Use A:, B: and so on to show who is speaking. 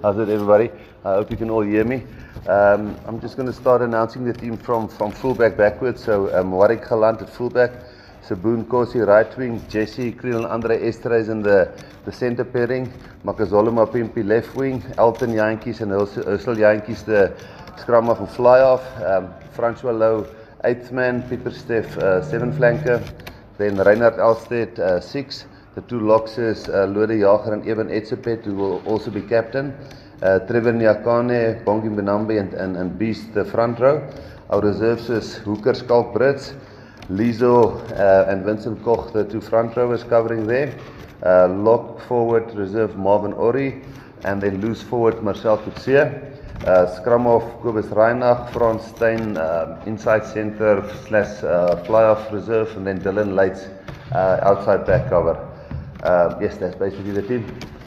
A: How's it, everybody? I hope you can all hear me. Um, I'm just going to start announcing the team from, from fullback backwards. So, um, Warwick Galant at fullback, Saboon Kosi right wing, Jesse Kriel and Andre Estres in the, the centre pairing, Makazolo Mapimpi left wing, Elton Yankees and Ursel Yankees the scrum off and fly off, um, Francois Lowe eighth man, Pieter Steff uh, seven flanker, then Reinhard Elstedt uh, six. The two locks is uh, Lode Jager and Evan Etzepet, who will also be captain. Uh, Trevor Nyakane, Bongi Benambi and, and, and Beast the front row. Our reserves is Hooker Skalk Brits, Lizo uh, and Vincent Koch, the two front rowers covering there. Uh, lock forward reserve Marvin Ori and then loose forward Marcel Kutsia. Uh, scrum off Kobus Reinach, Frans Stein, uh, inside center slash uh, fly off reserve, and then Dylan Lights uh, outside back cover. Uh, yes, that's basically the team.